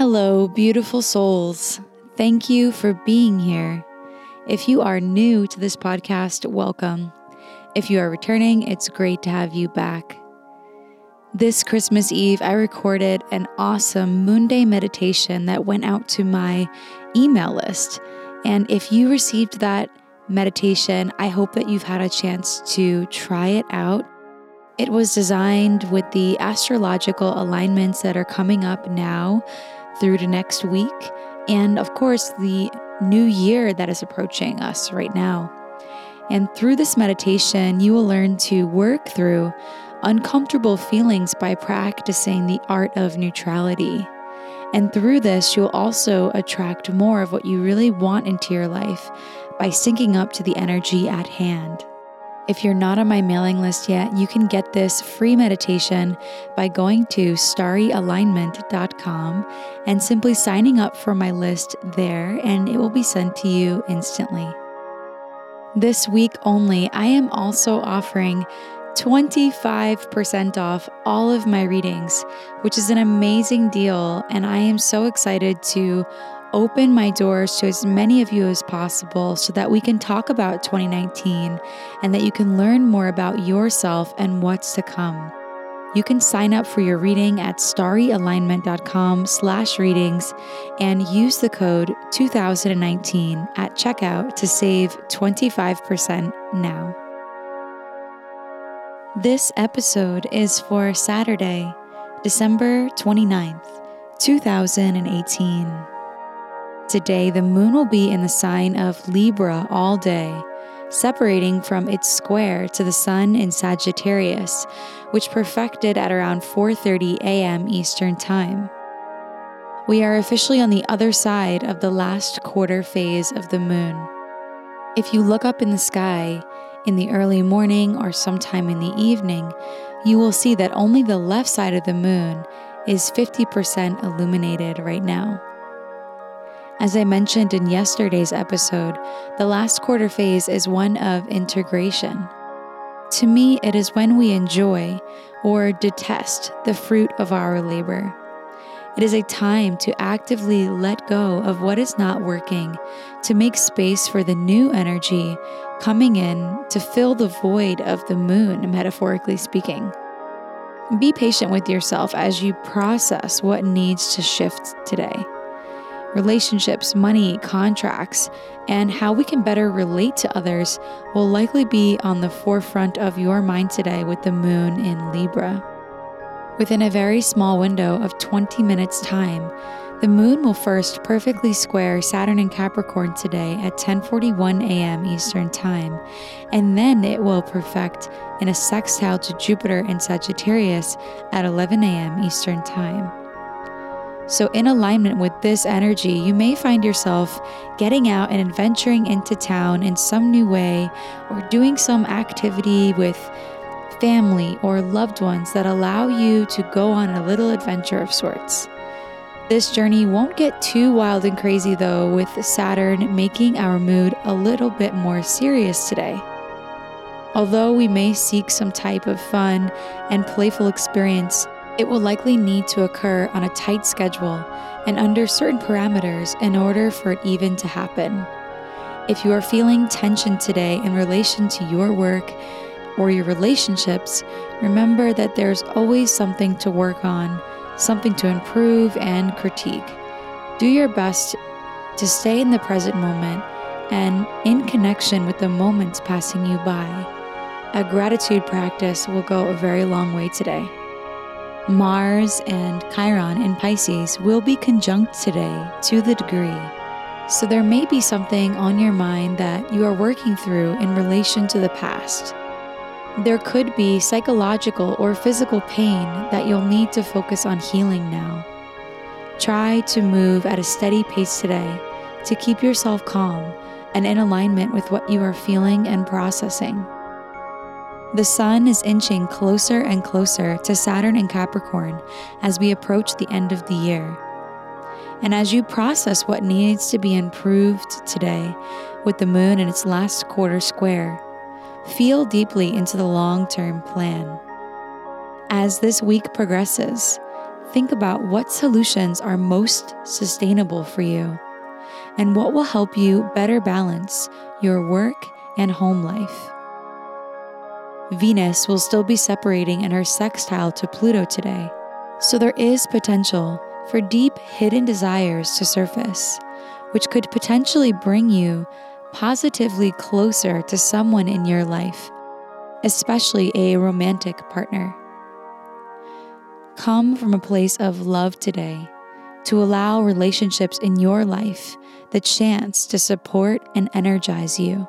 Hello, beautiful souls. Thank you for being here. If you are new to this podcast, welcome. If you are returning, it's great to have you back. This Christmas Eve, I recorded an awesome Moon Day meditation that went out to my email list. And if you received that meditation, I hope that you've had a chance to try it out. It was designed with the astrological alignments that are coming up now through to next week, and of course, the new year that is approaching us right now. And through this meditation, you will learn to work through uncomfortable feelings by practicing the art of neutrality. And through this, you'll also attract more of what you really want into your life by syncing up to the energy at hand. If you're not on my mailing list yet, you can get this free meditation by going to starryalignment.com and simply signing up for my list there, and it will be sent to you instantly. This week only, I am also offering 25% off all of my readings, which is an amazing deal, and I am so excited to open my doors to as many of you as possible so that we can talk about 2019 and that you can learn more about yourself and what's to come. You can sign up for your reading at starryalignment.com slash readings and use the code 2019 at checkout to save 25% now. This episode is for Saturday, December 29th, 2018. Today, the moon will be in the sign of Libra all day, separating from its square to the sun in Sagittarius, which perfected at around 4:30 a.m. Eastern Time. We are officially on the other side of the last quarter phase of the moon. If you look up in the sky in the early morning or sometime in the evening, you will see that only the left side of the moon is 50% illuminated right now. As I mentioned in yesterday's episode, the last quarter phase is one of integration. To me, it is when we enjoy or detest the fruit of our labor. It is a time to actively let go of what is not working, to make space for the new energy coming in to fill the void of the moon, metaphorically speaking. Be patient with yourself as you process what needs to shift today relationships, money, contracts, and how we can better relate to others will likely be on the forefront of your mind today with the moon in Libra. Within a very small window of 20 minutes' time, the moon will first perfectly square Saturn in Capricorn today at 10:41 a.m. Eastern Time, and then it will perfect in a sextile to Jupiter in Sagittarius at 11 a.m. Eastern Time. So, in alignment with this energy, you may find yourself getting out and adventuring into town in some new way or doing some activity with family or loved ones that allow you to go on a little adventure of sorts. This journey won't get too wild and crazy though, with Saturn making our mood a little bit more serious today. Although we may seek some type of fun and playful experience, it will likely need to occur on a tight schedule and under certain parameters in order for it even to happen. If you are feeling tension today in relation to your work or your relationships, remember that there's always something to work on, something to improve and critique. Do your best to stay in the present moment and in connection with the moments passing you by. A gratitude practice will go a very long way today. Mars and Chiron in Pisces will be conjunct today to the degree. So there may be something on your mind that you are working through in relation to the past. There could be psychological or physical pain that you'll need to focus on healing now. Try to move at a steady pace today to keep yourself calm and in alignment with what you are feeling and processing. The sun is inching closer and closer to Saturn and Capricorn as we approach the end of the year. And as you process what needs to be improved today with the moon in its last quarter square, feel deeply into the long term plan. As this week progresses, think about what solutions are most sustainable for you and what will help you better balance your work and home life. Venus will still be separating in her sextile to Pluto today, so there is potential for deep hidden desires to surface, which could potentially bring you positively closer to someone in your life, especially a romantic partner. Come from a place of love today to allow relationships in your life the chance to support and energize you.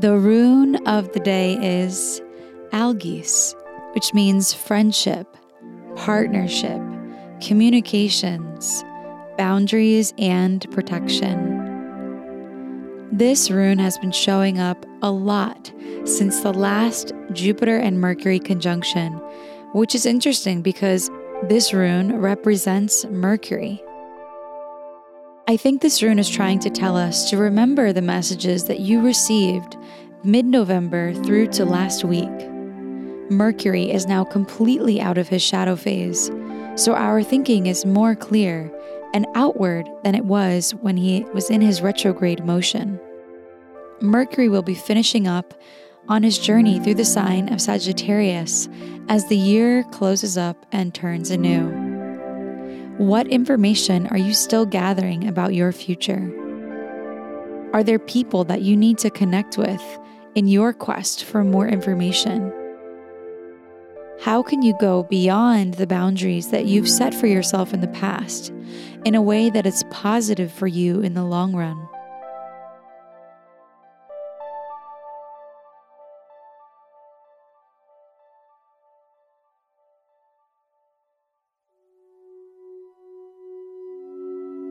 The rune of the day is Algiz, which means friendship, partnership, communications, boundaries, and protection. This rune has been showing up a lot since the last Jupiter and Mercury conjunction, which is interesting because this rune represents Mercury. I think this rune is trying to tell us to remember the messages that you received mid November through to last week. Mercury is now completely out of his shadow phase, so our thinking is more clear and outward than it was when he was in his retrograde motion. Mercury will be finishing up on his journey through the sign of Sagittarius as the year closes up and turns anew. What information are you still gathering about your future? Are there people that you need to connect with in your quest for more information? How can you go beyond the boundaries that you've set for yourself in the past in a way that is positive for you in the long run?